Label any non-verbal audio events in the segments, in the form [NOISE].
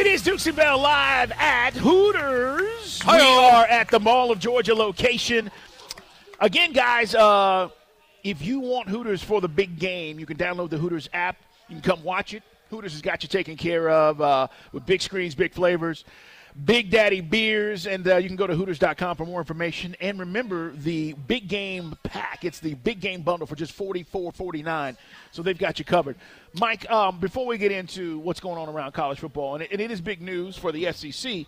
It is Dukes and Bell live at Hooters. We Hi-yo. are at the Mall of Georgia location. Again, guys, uh, if you want Hooters for the big game, you can download the Hooters app. You can come watch it. Hooters has got you taken care of uh, with big screens, big flavors, Big Daddy beers, and uh, you can go to Hooters.com for more information. And remember the big game pack. It's the big game bundle for just forty four forty nine. So they've got you covered. Mike, um, before we get into what's going on around college football, and it, and it is big news for the SEC.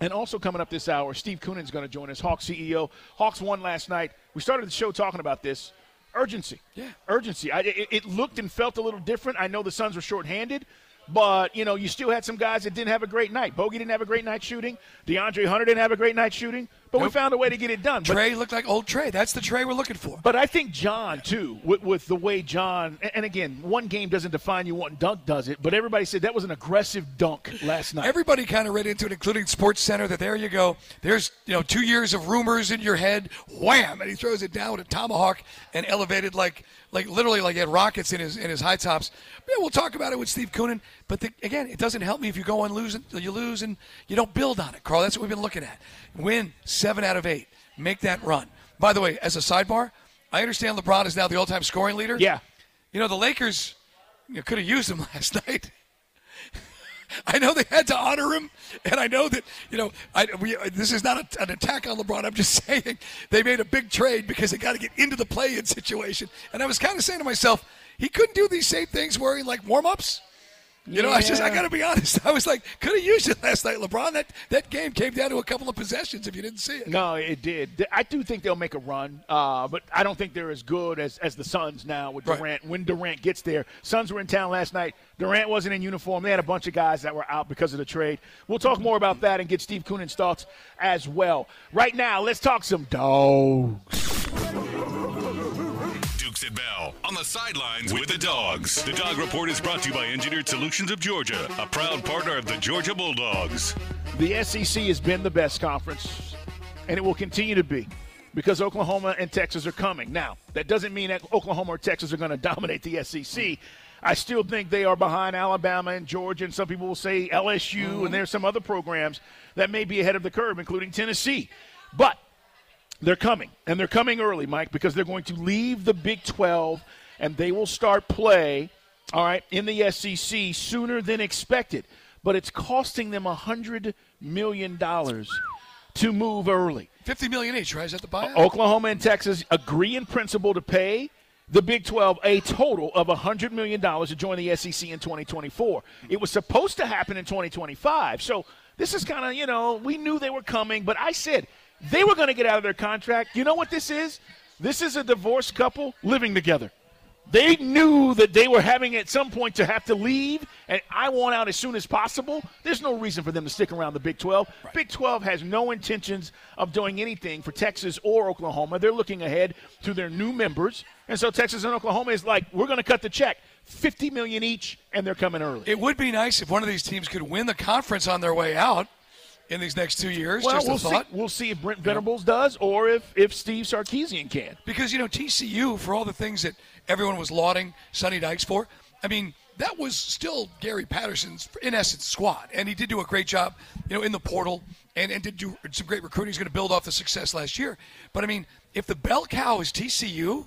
And also coming up this hour, Steve Koonin's going to join us, Hawks CEO. Hawks won last night. We started the show talking about this. Urgency. Yeah. Urgency. I, it, it looked and felt a little different. I know the Suns were shorthanded, but, you know, you still had some guys that didn't have a great night. Bogey didn't have a great night shooting. DeAndre Hunter didn't have a great night shooting, but we found a way to get it done. But Trey looked like old Trey. That's the Trey we're looking for. but I think John too, with, with the way John, and- and again, one game doesn't define you. One dunk does it. But everybody said that was an aggressive dunk last night. Everybody kind of read into it, including Sports Center, that there you go. There's you know two years of rumors in your head. Wham! And he throws it down with a tomahawk and elevated like like literally like he had rockets in his in his high tops. Yeah, we'll talk about it with Steve Koonin. But the, again, it doesn't help me if you go and lose. You lose and you don't build on it, Carl. That's what we've been looking at. Win seven out of eight. Make that run. By the way, as a sidebar, I understand LeBron is now the all-time scoring leader. Yeah. You know the Lakers you could have used him [LAUGHS] last night. I know they had to honor him, and I know that you know I, we, this is not a, an attack on LeBron. I'm just [LAUGHS] saying they made a big trade because they got to get into the play-in situation. And I was kind of saying to myself, he couldn't do these same things wearing like warm-ups. You know, I just I got to be honest. I was like, could have used it last night, LeBron. That that game came down to a couple of possessions. If you didn't see it, No, it did. I do think they'll make a run, uh, but I don't think they're as good as, as the Suns now with Right. Durant. When Durant gets there, Suns were in town last night. Durant wasn't in uniform. They had a bunch of guys that were out because of the trade. We'll talk more about that and get Steve Koonin's thoughts as well. Right now, let's talk some dogs. Bell on the sidelines with the dogs. The Dog Report is brought to you by Engineered Solutions of Georgia, a proud partner of the Georgia Bulldogs. The SEC has been the best conference, and it will continue to be because Oklahoma and Texas are coming. Now, that doesn't mean that Oklahoma or Texas are going [LAUGHS] to dominate the SEC. I still think they are behind Alabama and Georgia, and some people will say LSU, and there's some other programs that may be ahead of the curve, including Tennessee. But they're coming, and they're coming early, Mike, because they're going to leave the Big 12 and they will start play, all right, in the SEC sooner than expected. But it's costing them $100 million to move early. fifty million each, right? Is that the buyout? Oklahoma and Texas agree in principle to pay the Big 12 a total of $100 million to join the SEC in 2024. It was supposed to happen in 2025. So this is kind of, you know, we knew they were coming, but I said they were going to get out of their contract. You know what this is? This is a divorced couple living together. They knew that they were having at some point to have to leave, and I want out as soon as possible. There's no reason for them to stick around the Big 12. Big 12 has no intentions of doing anything for Texas or Oklahoma. They're looking ahead to their new members, and so Texas and Oklahoma is like, we're going to cut the check, 50 million each, and they're coming early. It would be nice if one of these teams could win the conference on their way out in these next two years. well, just we'll a see. thought. We'll see if Brent Venables does, or if if Steve Sarkisian can. Because, you know, TCU, for all the things that everyone was lauding Sonny Dykes for, I mean, that was still Gary Patterson's, in essence, squad. And he did do a great job, you know, in the portal and, and did do some great recruiting. He's going to build off the success last year. But, I mean, if the bell cow is TCU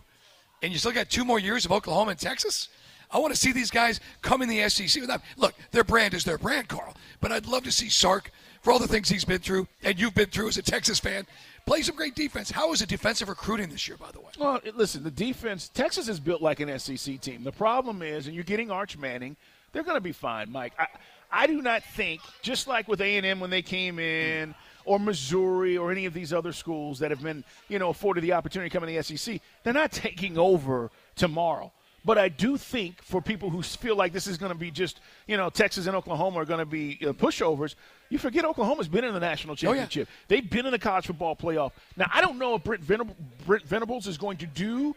and you still got two more years of Oklahoma and Texas, I want to see these guys come in the SEC with them. Look, their brand is their brand, Carl. But I'd love to see Sark, for all the things he's been through, and you've been through as a Texas fan, play some great defense. How is the defensive recruiting this year, by the way? Well, listen, the defense, Texas is built like an SEC team. The problem is, and you're getting Arch Manning, they're going to be fine, Mike. I, I do not think, just like with A&M when they came in, or Missouri, or any of these other schools that have been, you know, afforded the opportunity to come in the SEC, they're not taking over tomorrow. But I do think for people who feel like this is going to be just, you know, Texas and Oklahoma are going to be uh, pushovers, you forget Oklahoma's been in the national Oh, yeah. championship. They've been in the college football playoff. Now, I don't know if Brent, Venab- Brent Venables is going to do,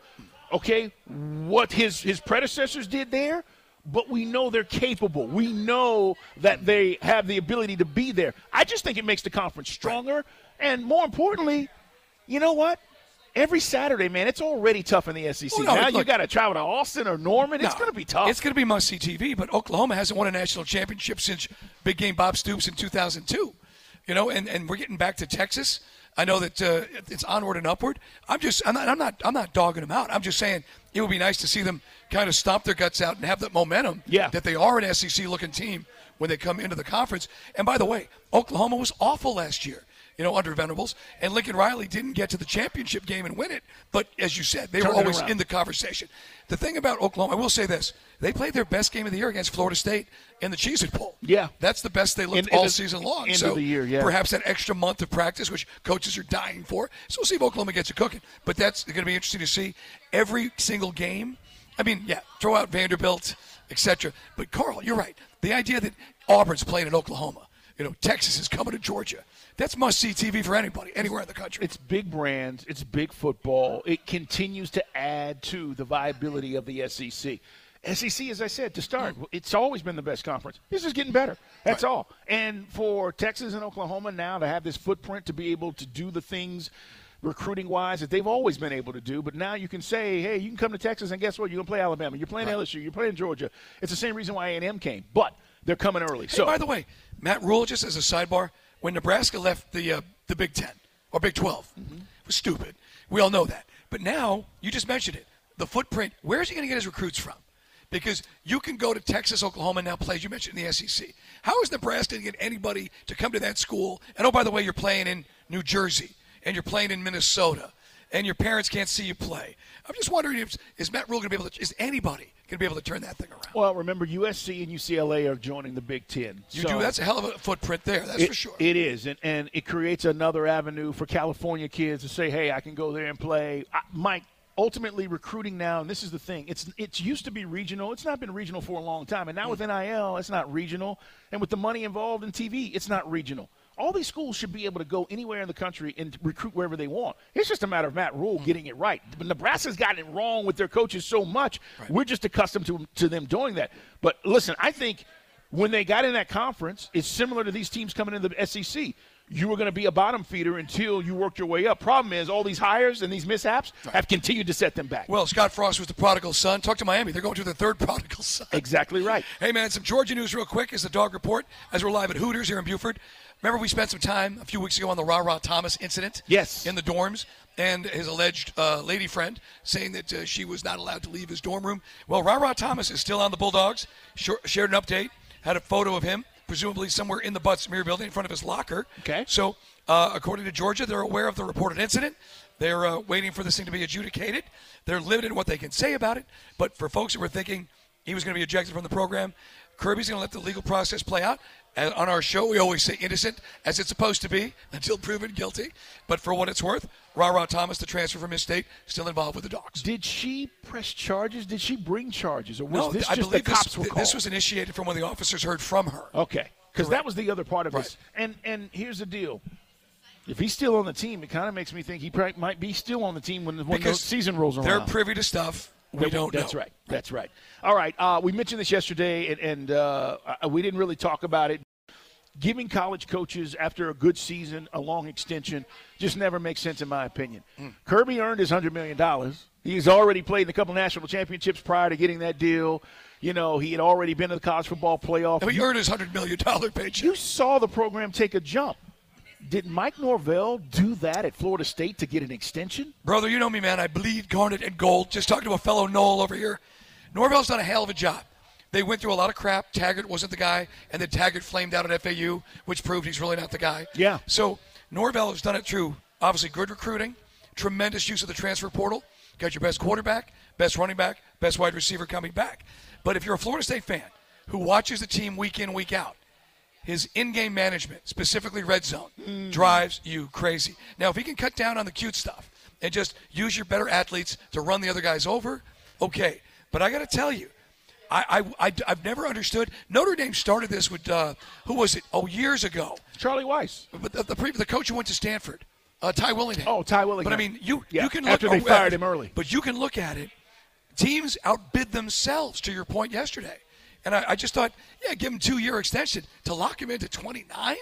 okay, what his, his predecessors did there, but we know they're capable. We know that they have the ability to be there. I just think it makes the conference stronger. And more importantly, you know what? Every Saturday, man, it's already tough in the SEC. Well, no, now look- you got to travel to Austin or Norman. It's going to be tough. It's going to be must see TV, but Oklahoma hasn't won a national championship since Big Game Bob Stoops in 2002. You know, and, and we're getting back to Texas. I know that uh, it's onward and upward. I'm just I'm not I'm not I'm not dogging them out. I'm just saying it would be nice to see them kind of stomp their guts out and have that momentum Yeah. that they are an SEC looking team when they come into the conference. And by the way, Oklahoma was awful last year. You know, under Venables, and Lincoln Riley didn't get to the championship game and win it. But as you said, they Turned were always in the conversation. The thing about Oklahoma, I will say this: they played their best game of the year against Florida State in the Cheez-It Bowl. Yeah. that's the best they looked in all the season long. end so of the year, yeah. perhaps that extra month of practice, which coaches are dying for. So we'll see if Oklahoma gets it cooking. But that's going to be interesting to see every single game. I mean, yeah, throw out Vanderbilt, etc. But Carl, you're right. The idea that Auburn's playing in Oklahoma, you know, Texas is coming to Georgia. That's must-see TV for anybody, anywhere in the country. It's big brands. It's big football. It continues to add to the viability of the SEC. SEC, as I said to start, hmm. it's always been the best conference. This is getting better. That's all. And for Texas and Oklahoma now to have this footprint to be able to do the things recruiting wise that they've always been able to do, but now you can say, hey, you can come to Texas and guess what? You're gonna play Alabama. You're playing LSU. You're playing Georgia. It's the same reason why A&M came, but they're coming early. Hey, so by the way, Matt Rhule, just as a sidebar, when Nebraska left the uh, the Big Ten or Big 12 Mm-hmm. it was stupid. We all know that. But now you just mentioned it. The footprint. Where's he going to get his recruits from? Because you can go to Texas, Oklahoma, and now play. as You mentioned in the SEC. How is Nebraska going to get anybody to come to that school? And oh, by the way, you're playing in New Jersey and you're playing in Minnesota, and your parents can't see you play. I'm just wondering if is Matt Rhule going to be able to? Is anybody going to be able to turn that thing around? well, remember USC and UCLA are joining the Big Ten. You So- do. That's a hell of a footprint there. That's It- for sure. It is, and, and it creates another avenue for California kids to say, "Hey, I can go there and play." I, Mike, ultimately, recruiting now, and this is the thing: it's it's used to be regional. It's not been regional for a long time, and now mm. with NIL, it's not regional, and with the money involved in TV, it's not regional. All these schools should be able to go anywhere in the country and recruit wherever they want. It's just a matter of Matt Rhule hmm. getting it right. But Nebraska's gotten it wrong with their coaches so much. We're just accustomed to to them doing that. But listen, I think when they got in that conference, it's similar to these teams coming into the SEC. You were going to be a bottom feeder until you worked your way up. Problem is, all these hires and these mishaps have continued to set them back. Well, Scott Frost was the prodigal son. Talk to Miami. They're going through the third [LAUGHS] prodigal son. exactly right. Hey, man, some Georgia news real quick is the dog report as we're live at Hooters here in Buford. Remember, we spent some time a few weeks ago on the Rara Thomas incident? Yes. In the dorms, and his alleged uh, lady friend saying that uh, she was not allowed to leave his dorm room. Well, Rara Thomas is still on the Bulldogs. Sh- shared an update, had a photo of him, presumably somewhere in the Butts-Mehre building in front of his locker. Okay. So, uh, according to Georgia, they're aware of the reported incident. They're uh, waiting for this thing to be adjudicated. They're limited in what they can say about it. But for folks who were thinking he was going to be ejected from the program, Kirby's going to let the legal process play out. And on our show, we always say innocent as it's supposed to be [LAUGHS] until proven guilty. But for what it's worth, Rara Thomas, the transfer from his state, still involved with the Dogs. Did she press charges? Did she bring charges, or was no, this I just the believe this, cops were called? this was initiated from when the officers heard from her. okay, because that was the other part of Right. this. And and here's the deal: if he's still on the team, it kind of makes me think he probably might be still on the team when, when the season rolls around. They're privy to stuff we don't That's know. right. That's right. All right. Uh, we mentioned this yesterday, and, and uh, we didn't really talk about it. Giving college coaches after a good season a long extension just never makes sense, in my opinion. Mm. Kirby earned his hundred million dollars. He's already played in a couple national championships prior to getting that deal. You know, he had already been to the college football playoff. And he earned his $100 million paycheck. you saw the program take a jump. Did Mike Norvell do that at Florida State to get an extension? Brother, you know me, man. I bleed garnet and gold. Just talking to a fellow Nole over here. Norvell's done a hell of a job. They went through a lot of crap. Taggart wasn't the guy, and then Taggart flamed out at FAU, which proved he's really not the guy. Yeah. So Norvell has done it through obviously good recruiting, tremendous use of the transfer portal. Got your best quarterback, best running back, best wide receiver coming back. But if you're a Florida State fan who watches the team week in, week out, his in-game management, specifically red zone, drives you crazy. Now, if he can cut down on the cute stuff and just use your better athletes to run the other guys over, okay. But I got to tell you, I, I, I, have never understood. Notre Dame started this with uh, who was it? Oh, years ago. Charlie Weis. But the, the, pre- the coach who went to Stanford, uh, Ty Willingham. Oh, Ty Willingham. But I mean, you Yeah, you can look after they oh, fired him early. But you can look at it. Teams outbid themselves. To your point yesterday, and I, I just thought, yeah, give him two year extension to lock him into 29.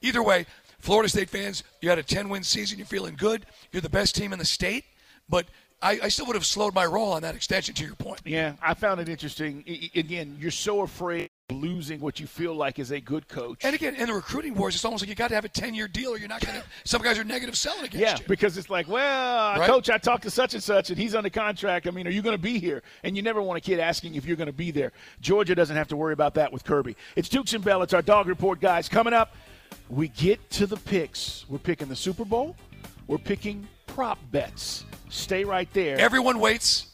Either way, Florida State fans, you had a 10 win season. You're feeling good. You're the best team in the state. But I, I still would have slowed my roll on that extension, to your point. Yeah, I found it interesting. I- again, you're so afraid losing what you feel like is a good coach. And again, in the recruiting wars, it's almost like you got to have a 10 year deal or you're not going to. Some guys are negative selling against Yeah, you. because it's like, well, Right. coach, I talked to such and such, and he's under contract. I mean, are you going to be here? And you never want a kid asking if you're going to be there. Georgia doesn't have to worry about that with Kirby. It's Dukes and Bell. It's our dog report, guys. Coming up, we get to the picks. We're picking the Super Bowl. We're picking prop bets. Stay right there. Everyone waits.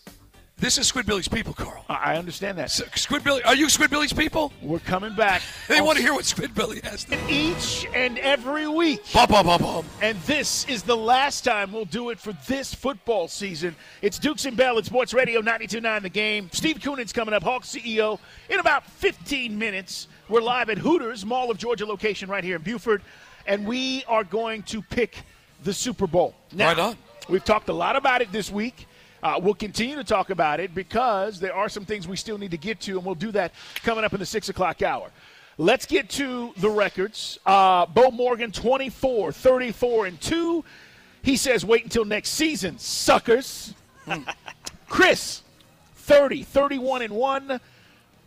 This is Squidbilly's people, Carl. I understand that. S- Squidbilly, are you Squidbilly's people? We're coming back. They want to oh, hear what Squidbilly has to each and every week. Bum, bum, bum, bum. And this is the last time we'll do it for this football season. It's Dukes and Bell at Sports Radio 92.9 The Game. Steve Koonin's coming up, Hawks CEO, in about 15 minutes. We're live at Hooters, Mall of Georgia location right here in Buford, and we are going to pick the Super Bowl. Now, Right on. We've talked a lot about it this week. Uh, we'll continue to talk about it because there are some things we still need to get to, and we'll do that coming up in the 6 o'clock hour. Let's get to the records. Uh, Bo Morgan, 24, 34, and 2. He says, wait until next season, suckers. [LAUGHS] Chris, 30, 31, and 1,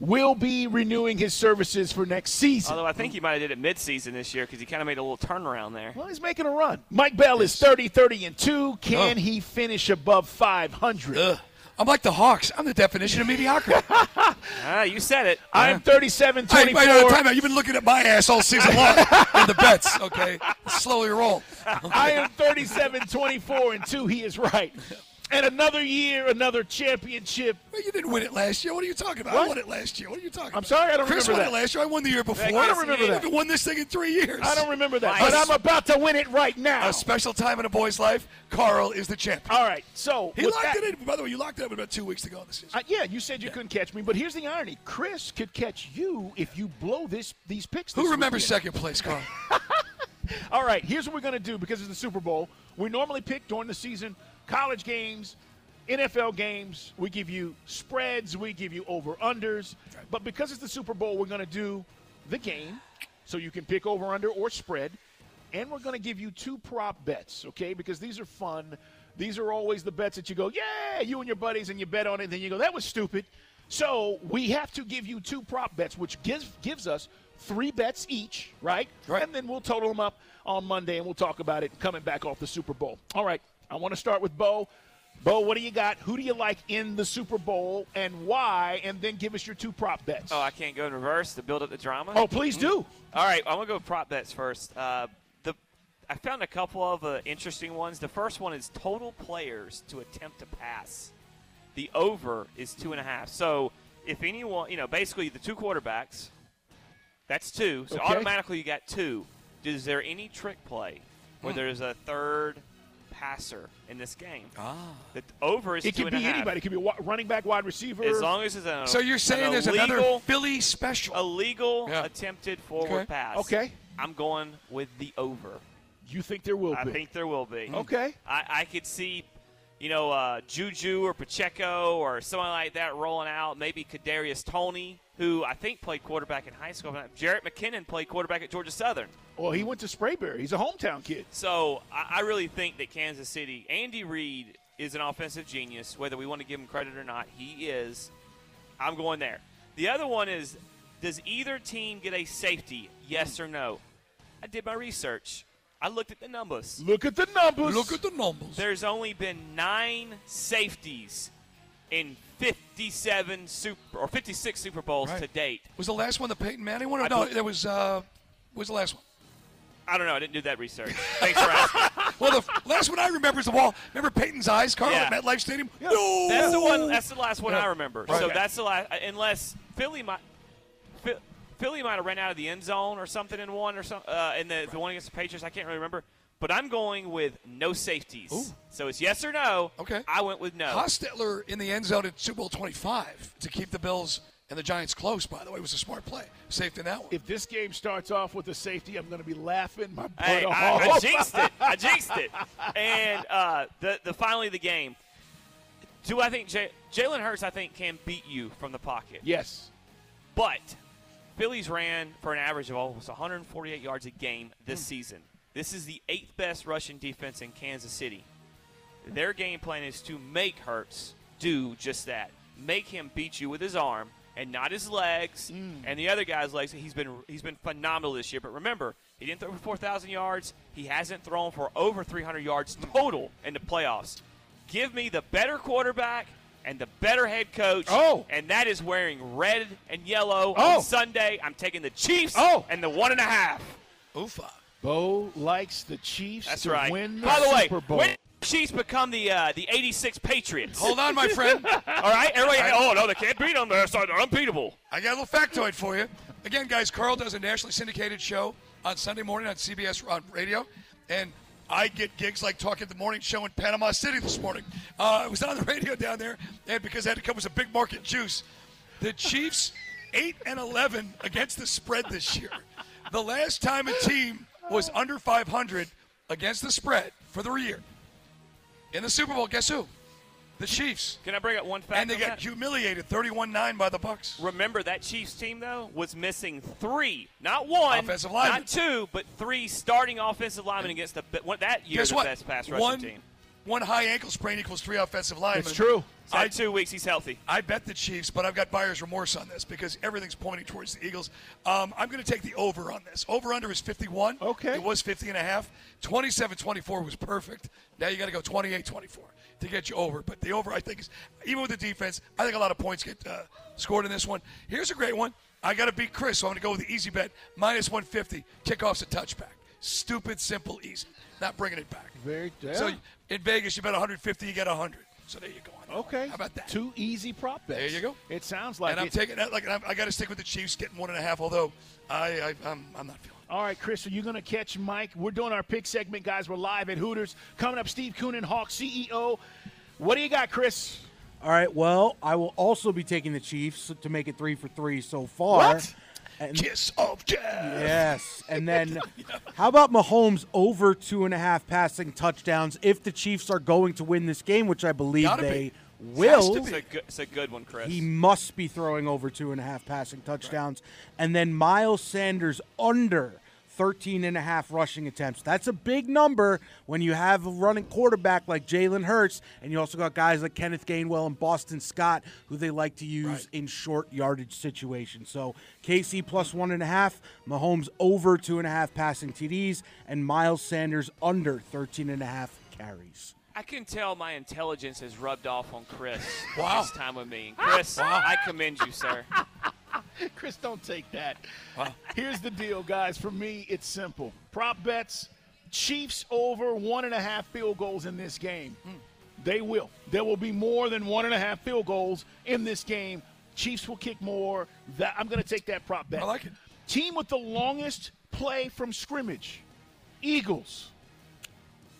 will be renewing his services for next season. Although I think he might have did it mid-season this year because he kind of made a little turnaround there. Well, he's making a run. Mike Bell is 30, 30, and 2. Can Oh. he finish above 500? Ugh. I'm like the Hawks. I'm the definition of mediocrity. [LAUGHS] Ah, you said it. I'm 37, Hey, 24. wait, no, time out. You've been looking at my ass all season long [LAUGHS] in the bets, okay? Slowly roll. I am 37, 24, and 2. He is right. And another year, another championship. Well, you didn't win it last year. What are you talking about? I won it last year. What are you talking about? I'm sorry, I don't Chris remember won that. it last year. I won the year before. I don't remember that. You that. haven't won this thing in three years. I don't remember that. Nice. But I'm about to win it right now. A special time in a boy's life. Carl is the champion. All right. So, He locked that- it in. By the way, you locked it up about two weeks ago in the season. Uh, yeah, you said you couldn't catch me, but here's the irony: Chris could catch you if you blow this these picks. this Who remembers weekend. second place, Carl? [LAUGHS] All right, here's what we're going to do because it's the Super Bowl. We normally pick during the season college games, NFL games. We give you spreads, we give you over unders. But because it's the Super Bowl, we're going to do the game so you can pick over under or spread. And we're going to give you two prop bets, okay? Because these are fun. These are always the bets that you go, yeah, you and your buddies, and you bet on it, and then you go, that was stupid. So we have to give you two prop bets, which gives gives us three bets each, right? Right. And then we'll total them up on Monday, and we'll talk about it coming back off the Super Bowl. All right, I want to start with Bo. Bo, what do you got? Who do you like in the Super Bowl, and why? And then give us your two prop bets. Oh, I can't go in reverse to build up the drama. Oh, please do. All right, I'm gonna go with prop bets first. Uh, the I found a couple of uh, interesting ones. The first one is total players to attempt to pass. The over is two and a half. So if anyone, you know, basically the two quarterbacks, that's two. So Okay. automatically you got two. Is there any trick play where there's a third passer in this game? ah. The over is It two could and a be half. anybody. It could be a running back, wide receiver. As long as it's a So you're saying an there's illegal, another Philly special? illegal Yeah. attempted forward Okay. pass. Okay. I'm going with the over. you think there will I be? I think there will be. Okay. I, I could see, you know, uh, Juju or Pacheco or someone like that rolling out. Maybe Kadarius Toney, who I think played quarterback in high school. Jerick McKinnon played quarterback at Georgia Southern. Well, he went to Sprayberry. He's a hometown kid. So I, I really think that Kansas City, Andy Reid is an offensive genius. Whether we want to give him credit or not, he is. I'm going there. The other one is, does either team get a safety? Yes or no? I did my research. I looked at the numbers. Look at the numbers. Look at the numbers. There's only been nine safeties in 57 super or 56 Super Bowls Right. to date. Was the last one the Peyton Manning one? Or I no, bel- there was. Uh, was the last one? I don't know. I didn't do that research. Thanks for asking. [LAUGHS] Well, the f- last one I remember is the wall. Remember Peyton's eyes, Carl, Yeah. at MetLife Stadium? No. That's the one. That's the last one Yeah. I remember. Right. So Okay. that's the last. Unless Philly might. Phil- Philly might have ran out of the end zone or something in one or some uh, in the, the one against the Patriots. I can't really remember. But I'm going with no safeties. Ooh. So it's yes or no. Okay. I went with no. Hostetler in the end zone at Super Bowl 25 to keep the Bills and the Giants close, by the way, was a smart play. Safe in that one. If this game starts off with a safety, I'm going to be laughing my butt Hey, off. I, I jinxed it. I jinxed it. And uh, the the finally the game. Do I think J- Jalen Hurts? I think can beat you from the pocket. yes. But Phillies ran for an average of almost 148 yards a game this hmm. season. This is the eighth best rushing defense in Kansas City. Their game plan is to make Hurts do just that. Make him beat you with his arm and not his legs hmm. and the other guy's legs. He's been he's been phenomenal this year. But remember, he didn't throw for 4,000 yards. He hasn't thrown for over 300 yards total in the playoffs. Give me the better quarterback and the better head coach. Oh. and that is wearing red and yellow Oh. on Sunday. I'm taking the Chiefs. Oh. and the one and a half. Oofa. Bo likes the Chiefs That's to right. win the By the way, Super Bowl. when Chiefs become the uh, the '86 Patriots? Hold on, my friend. [LAUGHS] All right, everybody. Oh no, they can't beat them. They're, they're unbeatable. I got a little factoid for you. Again, guys, Carl does a nationally syndicated show on Sunday morning on CBS on radio, and I get gigs like talking at the morning show in Panama City this morning. Uh, I was on the [LAUGHS] radio down there, and because I had to come with a big market juice, the Chiefs [LAUGHS] eight and eleven against the spread this year. The last time a team was under 500 against the spread for the year in the Super Bowl, guess who? The Chiefs. Can I bring up one fact? And they on got that? humiliated 31-9 by the Bucs. Remember that Chiefs team though was missing three, not one, Offensive linemen. not two, but three starting offensive linemen against the what that year Guess the what? best pass rushing one, team. one high ankle sprain equals three offensive linemen. It's true. So I, in two weeks he's healthy. I bet the Chiefs, but I've got buyer's remorse on this because everything's pointing towards the Eagles. Um, I'm going to take the over on this. Over under is 51. Okay. It was 50 and a half. 27-24 was perfect. Now you got to go 28-24 to get you over. But the over, I think, is even with the defense, I think a lot of points get uh, scored in this one. Here's a great one. I got to beat Chris, so I'm going to go with the easy bet minus 150. Kickoff's a touchback. Stupid, simple, easy. Not bringing it back. Very yeah. So in Vegas, you bet 150, you get 100. So there you go. on that one. Okay. How about that? Two easy prop bets. There you go. It sounds like and I'm it. taking that. Like I got to stick with the Chiefs, getting one and a half. Although I, I I'm, I'm not feeling. It. All right, Chris, are you going to catch Mike? We're doing our pick segment, guys. We're live at Hooters. Coming up, Steve Koonin, Hawk CEO. What do you got, Chris? All right. Well, I will also be taking the Chiefs to make it three for three so far. What? And- Kiss of death. yes. And then, [LAUGHS] how about Mahomes over two and a half passing touchdowns if the Chiefs are going to win this game, which I believe Gotta they be. Will. It's a good, it's a good one, Chris. He must be throwing over two and a half passing touchdowns. And then Miles Sanders under 13 and a half rushing attempts. That's a big number when you have a running quarterback like Jalen Hurts, and you also got guys like Kenneth Gainwell and Boston Scott, who they like to use Right. in short yardage situations. So KC plus one and a half, Mahomes over two and a half passing TDs, and Miles Sanders under 13 and a half carries. I can tell my intelligence has rubbed off on Chris Wow. this time with me. Chris, I commend you, sir. [LAUGHS] [LAUGHS] Chris, don't take that. Here's the deal, guys. For me, it's simple. Prop bets, Chiefs over one and a half field goals in this game. Hmm. They will. There will be more than one and a half field goals in this game. Chiefs will kick more. That I'm going to take that prop bet. I like it. Team with the longest play from scrimmage, Eagles.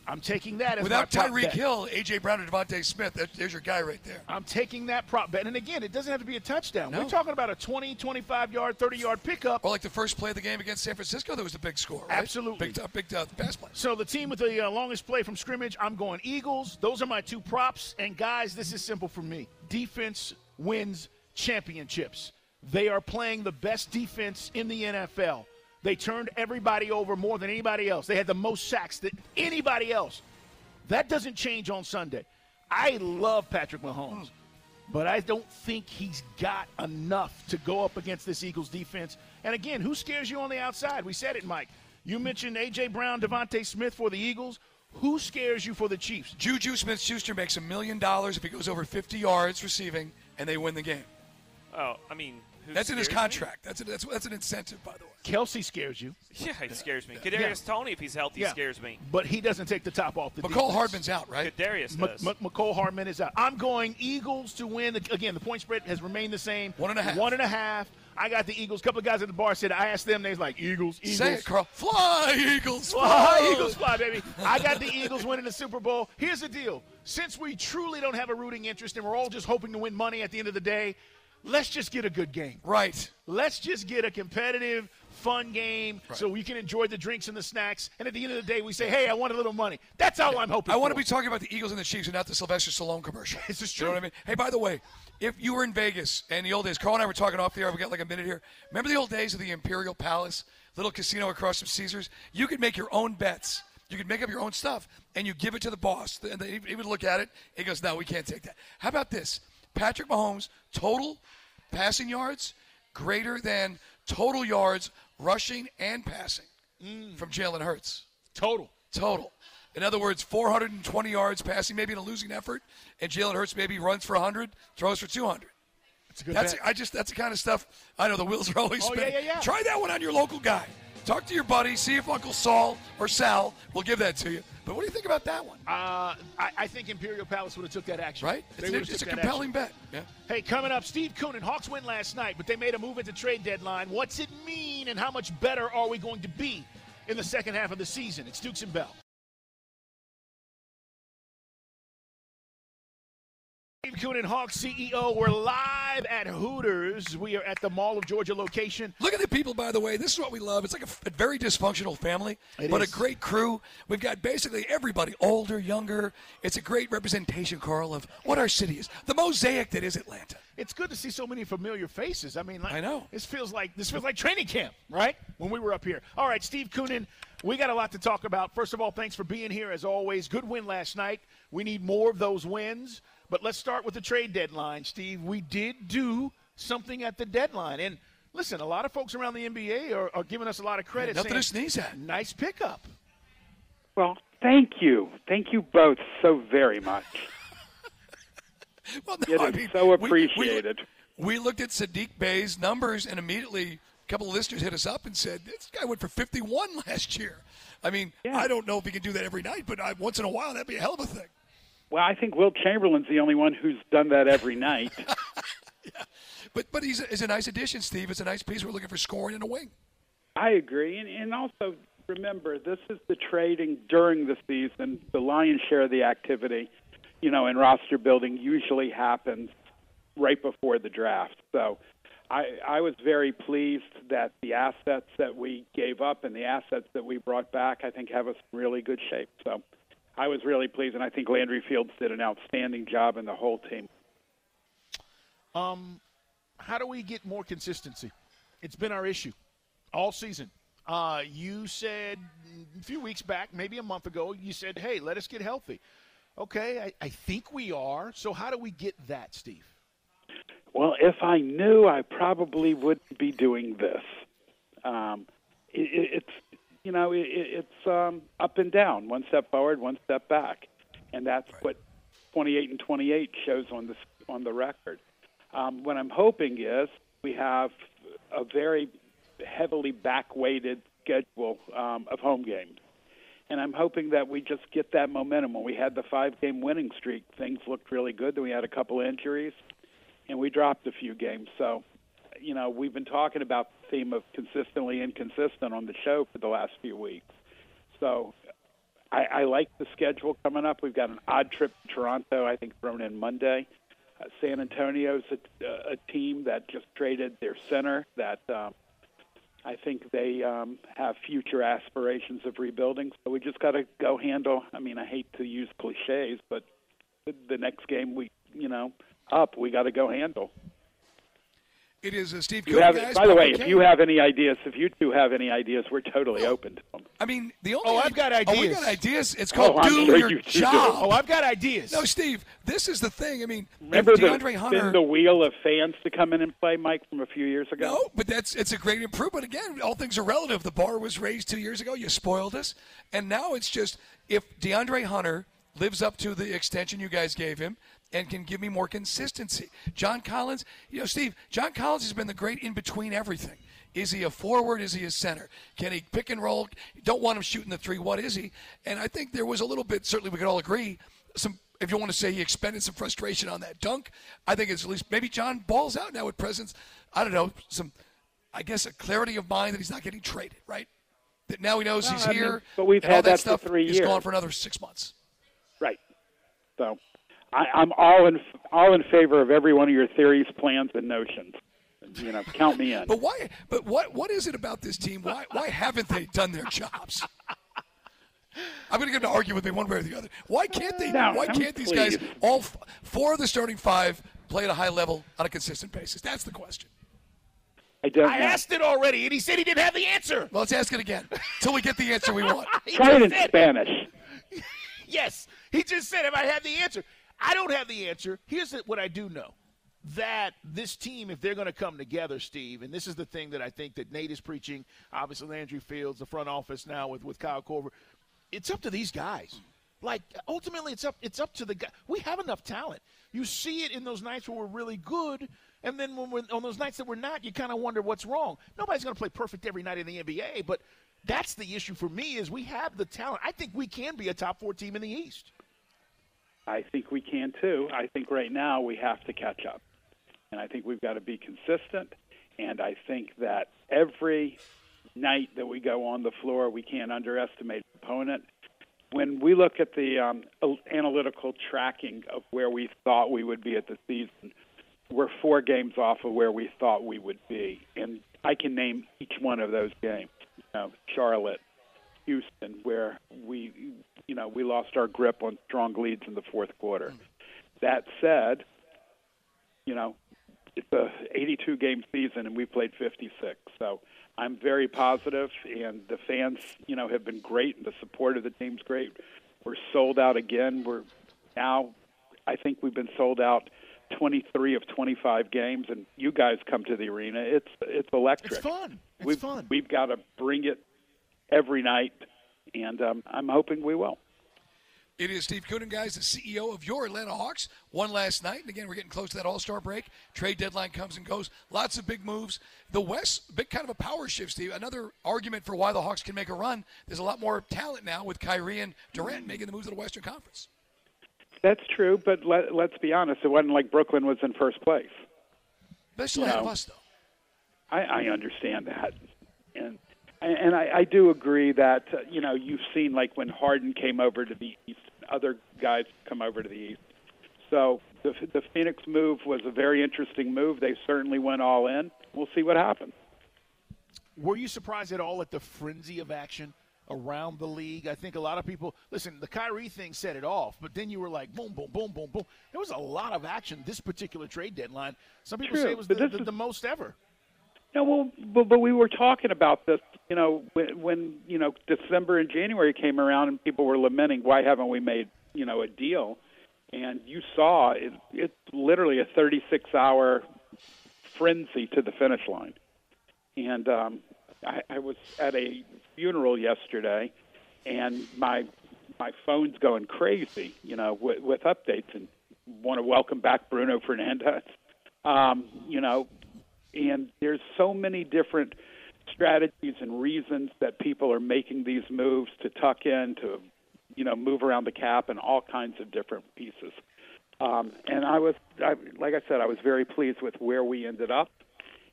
I'm taking that as Without Tyreek. Hill, AJ Brown, and DeVonta Smith, that, there's your guy right there. I'm taking that prop bet. And again, it doesn't have to be a touchdown. No. We're talking about a 20, 25 yard, 30 yard pickup. Or like the first play of the game against San Francisco, there was a big score. Right? Absolutely. Big, uh, big uh, pass play. So the team with the uh, longest play from scrimmage, I'm going Eagles. Those are my two props. And guys, this is simple for me. Defense wins championships. They are playing the best defense in the NFL. They turned everybody over more than anybody else. They had the most sacks than anybody else. That doesn't change on Sunday. I love Patrick Mahomes, but I don't think he's got enough to go up against this Eagles defense. And again, who scares you on the outside? We said it, Mike. You mentioned A.J. Brown, DeVonta Smith for the Eagles. Who scares you for the Chiefs? Juju Smith-Schuster makes a million dollars if he goes over 50 yards receiving, and they win the game. Oh, I mean, who That's in his scares me? contract. That's, a, that's that's an incentive, by the way. Kelce scares you, Yeah, he scares me. Kadarius Toney, if he's healthy, Yeah. scarius me. but he doesn't take the top off the McCole defense. Hardman's out, right? Kadarius M- does. M- Mecole Hardman is out. I'm going Eagles to win. Again, the point spread has remained the same. One and a half. One and a half. I got the Eagles. A couple of guys at the bar said, I asked them, they was like, Eagles, Eagles. Say it, Carl. Fly, Eagles. Fly, Fly. Eagles fly, baby. [LAUGHS] I got the Eagles winning the Super Bowl. Here's the deal. Since we truly don't have a rooting interest and we're all just hoping to win money at the end of the day, let's just get a good game. Right. Let's just get a competitive, fun game, so we can enjoy the drinks and the snacks. And at the end of the day, we say, "Hey, I want a little money." That's all I'm hoping. I want to be talking about the Eagles and the Chiefs and not the Sylvester Stallone commercial. [LAUGHS] This is You know true. what I mean? Hey, by the way, if you were in Vegas in the old days, Carl and I were talking off the air. We got like a minute here. Remember the old days of the Imperial Palace, little casino across from Caesars? You could make your own bets. You could make up your own stuff, and you give it to the boss. And he would look at it. He goes, "No, we can't take that." How about this? Patrick Mahomes total passing yards greater than total yards rushing and passing mm. from Jalen Hurts total. total. In other words, 420 yards passing, maybe in a losing effort, and Jalen Hurts maybe runs for 100, throws for 200. That's a good That's bet. I just that's the kind of stuff. I know the wheels are always Oh, yeah, spinning. yeah, yeah. Try that one on your local guy. Talk to your buddy, see if Uncle Saul or Sal will give that to you. But what do you think about that one? Uh, I, I think Imperial Palace would have took that action. Right? They It's, it's a compelling action. bet. Yeah. Hey, coming up, Steve Koonin. Hawks win last night, but they made a move at the trade deadline. What's it mean, and how much better are we going to be in the second half of the season? It's Dukes and Bell. Steve Koonin, Hawk CEO. We're live at Hooters. We are at the Mall of Georgia location. Look at the people, by the way. This is what we love. It's like a, a very dysfunctional family, It but is. a great crew. We've got basically everybody, older, younger. It's a great representation, Carl, of what our city is. The mosaic that is Atlanta. It's good to see so many familiar faces. I mean, like, I know. This feels like this feels like training camp, right? When we were up here. All right, Steve Koonin, we got a lot to talk about. First of all, thanks for being here as always. Good win last night. We need more of those wins. But let's start with the trade deadline, Steve. We did do something at the deadline, and listen, a lot of folks around the NBA are, are giving us a lot of credit. Nothing to sneeze at. Nice pickup. Well, thank you. Thank you both so very much. [LAUGHS] Well, It no, I is mean, so we- we- appreciated. We, looked at Saddiq Bey's numbers, and immediately a couple of listeners hit us up and said, "This guy went for 51 [LAUGHS] last year." I mean, Yeah. I don't know if he can do that every night, but I, once in a while, that'd be a hell of a thing. Well, I think Wilt Chamberlain's the only one who's done that every night. [LAUGHS] But but he's a, he's a nice addition, Steve. It's a nice piece. We're looking for scoring in a wing. I agree, and, and also remember this is the trading during the season. The lion's share of the activity, you know, in roster building usually happens right before the draft. So. I, I was very pleased that the assets that we gave up and the assets that we brought back, I think, have us in really good shape. So I was really pleased, and I think Landry Fields did an outstanding job, and the whole team. Um, how do we get more consistency? It's been our issue all season. Uh, you said a few weeks back, maybe a month ago, you said, hey, let us get healthy. Okay, I, I think we are. So, how do we get that, Steve? Well, if I knew, I probably wouldn't be doing this. Um, it, it, it's you know, it, it- it's um, up and down, one step forward, one step back, and that's what 28 and 28 shows on the on the record. Um, what I'm hoping is we have a very heavily back-weighted schedule um, of home games. And I'm hoping that we just get that momentum. When we had the five-game winning streak, things looked really good. Then we had a couple injuries, and we dropped a few games. So, you know, we've been talking about theme of consistently inconsistent on the show for the last few weeks. So, I, I like the schedule coming up. We've got an odd trip to Toronto, I think, thrown in Monday. Uh, San Antonio's a, a team that just traded their center that um, I think they um, have future aspirations of rebuilding. So we just got to go handle. I mean, I hate to use cliches, but the, the next game we, you know, up, we got to go handle. It is uh, Steve You have, guys. by the way, Papa if you have any ideas, if you two have any ideas, we're totally open to them. I mean, the only Oh, I've got Oh, we ideas. got ideas. It's called Oh, do sure your you two do. job. Oh, I've got ideas. No, Steve, this is the thing. I mean, Remember if the DeAndre spin Hunter. the wheel of fans to come in and play, Mike, from a few years ago? No, but that's it's a great improvement. Again, all things are relative. The bar was raised two years ago. You spoiled us, and now it's just if DeAndre Hunter lives up to the extension you guys gave him and can give me more consistency. John Collins, you know, Steve, John Collins has been the great in between everything. Is he a forward? Is he a center? Can he pick and roll? Don't want him shooting the three. What is he? And I think there was a little bit. Certainly, we could all agree. Some, if you want to say he expended some frustration on that dunk, I think it's at least maybe John balls out now with presence. I don't know some I guess a clarity of mind that he's not getting traded, right? That now he knows Well, he's I mean, here. but we've had that that for stuff three is gone for another six months. Right. So I, I'm all in all in favor of every one of your theories, plans, and notions. you know, count me in. [LAUGHS] But why? But what? What is it about this team? Why? Why haven't they done their jobs? I'm going to get to argue with me one way or the other. Why can't they? No, why can't these guys all f- four of the starting five play at a high level on a consistent basis? That's the question. I don't I know. asked it already, and he said he didn't have the answer. Well, let's ask it again until we get the answer we want. [LAUGHS] He Try it in Spanish. [LAUGHS] Yes, he just said if I had the answer. I don't have the answer. Here's what I do know: that this team, if they're going to come together, Steve, and this is the thing that I think that Nate is preaching. Obviously, Landry Fields, the front office now with with Kyle Korver. It's up to these guys. Like ultimately, it's up it's up to the guy. We have enough talent. You see it in those nights where we're really good, and then when we're on those nights that we're not, you kind of wonder what's wrong. Nobody's going to play perfect every night in the NBA, but that's the issue for me is we have the talent. I think we can be a top four team in the East. I think we can too. I think right now we have to catch up. And I think we've got to be consistent. And I think that every night that we go on the floor, we can't underestimate the opponent. When we look at the um, analytical tracking of where we thought we would be at the season, we're four games off of where we thought we would be. And I can name each one of those games. You know, Charlotte, Houston, where we, you know, we lost our grip on strong leads in the fourth quarter. Hmm. That said, you know, it's a 82 game season and we played 56. So I'm very positive, and the fans, you know, have been great, and the support of the team's great. We're sold out again. We're now, I think we've been sold out 23 of 25 games, and you guys come to the arena. It's it's electric. It's fun. It's we've, fun. We've got to bring it every night, and um, I'm hoping we will. It is Steve Koonin, guys, the CEO of your Atlanta Hawks. One last night, and again, we're getting close to that All Star break. Trade deadline comes and goes. Lots of big moves. The West, big kind of a power shift, Steve. Another argument for why the Hawks can make a run. There's a lot more talent now with Kyrie and Durant making the moves to the Western Conference. That's true, but let, let's be honest. It wasn't like Brooklyn was in first place. Still ahead of us, though. I, I understand that, and and I, I do agree that uh, you know you've seen like when Harden came over to the East, other guys come over to the East. So the the Phoenix move was a very interesting move. They certainly went all in. We'll see what happens. Were you surprised at all at the frenzy of action around the league? I think a lot of people listen. The Kyrie thing set it off, but then you were like, boom, boom, boom, boom, boom. There was a lot of action this particular trade deadline. Some people True, say it was the, the, the most ever. Yeah, well, but, but we were talking about this, you know, when, when you know December and January came around, and people were lamenting, why haven't we made, you know, a deal? And you saw it, it's literally a 36-hour frenzy to the finish line. And um, I, I was at a funeral yesterday, and my my phone's going crazy, you know, with, with updates, and want to welcome back Bruno Fernando. Um, you know, and there's so many different strategies and reasons that people are making these moves to tuck in to you know move around the cap and all kinds of different pieces. Um, and I was I, like I said I was very pleased with where we ended up.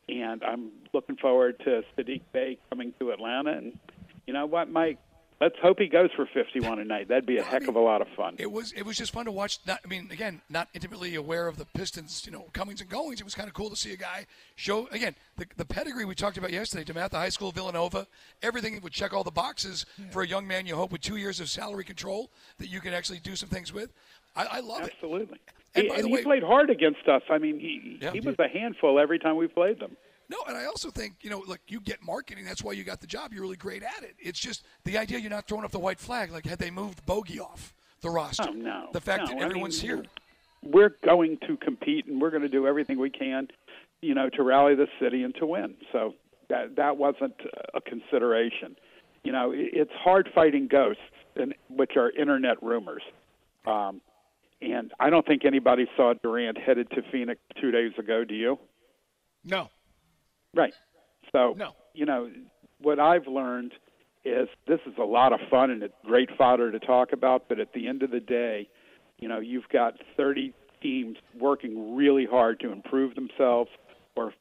And I'm looking forward to Saddiq Bey coming to Atlanta. And you know what Mike let's hope he goes for 51 a night that'd be a heck of a lot of fun It was it was just fun to watch. Not, I mean, again, not intimately aware of the Pistons, you know, comings and goings. It was kind of cool to see a guy show again the, the pedigree we talked about yesterday. DeMatha High School, Villanova, everything would check all the boxes for a young man. You hope with two years of salary control that you can actually do some things with. I, I love it. absolutely And and, by and the he played hard against us I mean he Yeah. he was a handful every time we played them No, and I also think you know, look, you get marketing. That's why you got the job. You're really great at it. It's just the idea you're not throwing up the white flag. Like had they moved Bogey off the roster, Oh, no. the fact No, that I everyone's mean, here. we're going to compete and we're going to do everything we can, you know, to rally the city and to win. So that that wasn't a consideration. You know, it's hard fighting ghosts, and which are internet rumors. Um, and I don't think anybody saw Durant headed to Phoenix two days ago. Do you? No. Right. So, No. you know, what I've learned is this is a lot of fun and it's great fodder to talk about, but at the end of the day, you know, you've got 30 teams working really hard to improve themselves or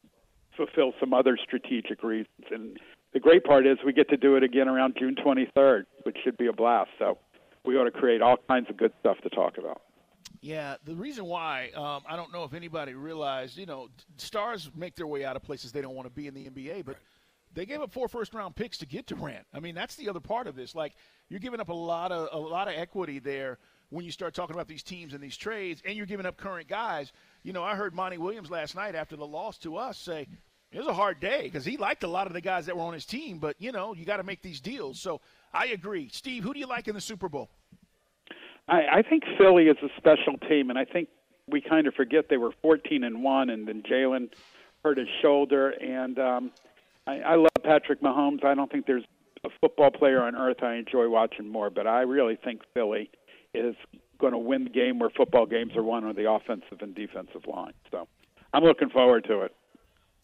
fulfill some other strategic reasons. And the great part is we get to do it again around June 23rd, which should be a blast. So we ought to create all kinds of good stuff to talk about. Yeah, the reason why um, I don't know if anybody realized, you know, stars make their way out of places they don't want to be in the NBA, but they gave up four first round picks to get Durant. I mean, that's the other part of this. Like you're giving up a lot of a lot of equity there when you start talking about these teams and these trades, and you're giving up current guys. You know, I heard Monty Williams last night after the loss to us say it was a hard day because he liked a lot of the guys that were on his team, but you know, you got to make these deals. So I agree. Steve, who do you like in the Super Bowl? I, I think Philly is a special team, and I think we kind of forget they were 14 and one, and then Jalen hurt his shoulder, and um, I, I love Patrick Mahomes. I don't think there's a football player on earth I enjoy watching more, but I really think Philly is going to win the game where football games are won on the offensive and defensive line. So I'm looking forward to it.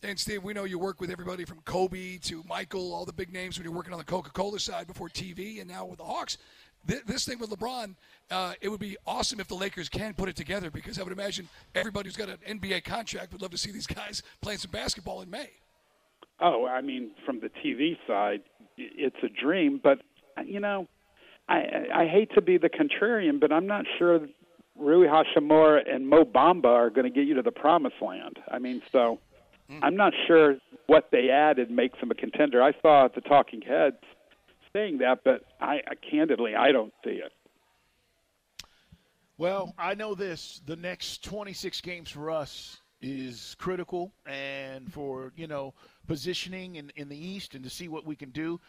And Steve, we know you work with everybody from Kobe to Michael, all the big names when you're working on the Coca-Cola side before TV, and now with the Hawks. This thing with LeBron, uh, it would be awesome if the Lakers can put it together because I would imagine everybody who's got an NBA contract would love to see these guys playing some basketball in May. Oh, I mean, from the TV side, it's a dream. But you know, I I hate to be the contrarian, but I'm not sure Rui Hachimura and Mo Bamba are going to get you to the promised land. I mean, so mm. I'm not sure what they added makes them a contender. I saw the Talking Heads saying that, but I, I candidly I don't see it. Well, I know this: the next 26 games for us is critical, and for you know positioning in, in the East and to see what we can do.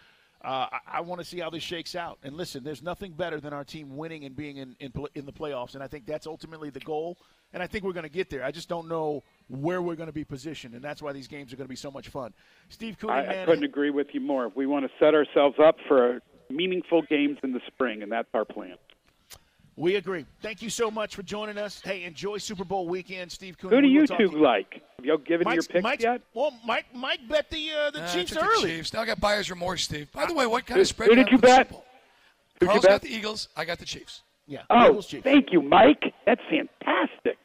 Uh, I, I want to see how this shakes out. And listen, there's nothing better than our team winning and being in, in, in the playoffs. And I think that's ultimately the goal. And I think we're going to get there. I just don't know where we're going to be positioned. And that's why these games are going to be so much fun. Steve Koonin, I, man, I couldn't agree with you more. We want to set ourselves up for meaningful games in the spring, and that's our plan. We agree. Thank you so much for joining us. Hey, enjoy Super Bowl weekend, Steve Koonin. Who do you two like? Have you given Mike's, your picks Mike's, yet? Well, Mike Mike bet the uh, the uh, Chiefs early. The Chiefs. Now I got buyer's remorse, Steve. By the way, what kind who, of spread? Who did you bet? Who Carl's you bet? got the Eagles. I got the Chiefs. Yeah. Oh, Eagles, Chiefs. thank you, Mike. That's fantastic.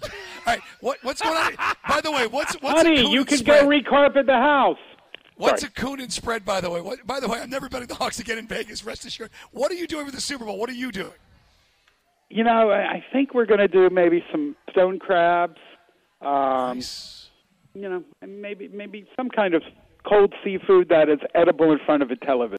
[LAUGHS] All right. What, what's going on? By the way, what's what's Honey, a you can spread? go recarpet the house. What's Sorry. a Koonin spread, by the way? What, by the way, I'm never betting the Hawks again in Vegas. Rest assured. What are you doing with the Super Bowl? What are you doing? You know, I think we're going to do maybe some stone crabs. Um, nice. You know, maybe maybe some kind of cold seafood that is edible in front of a television.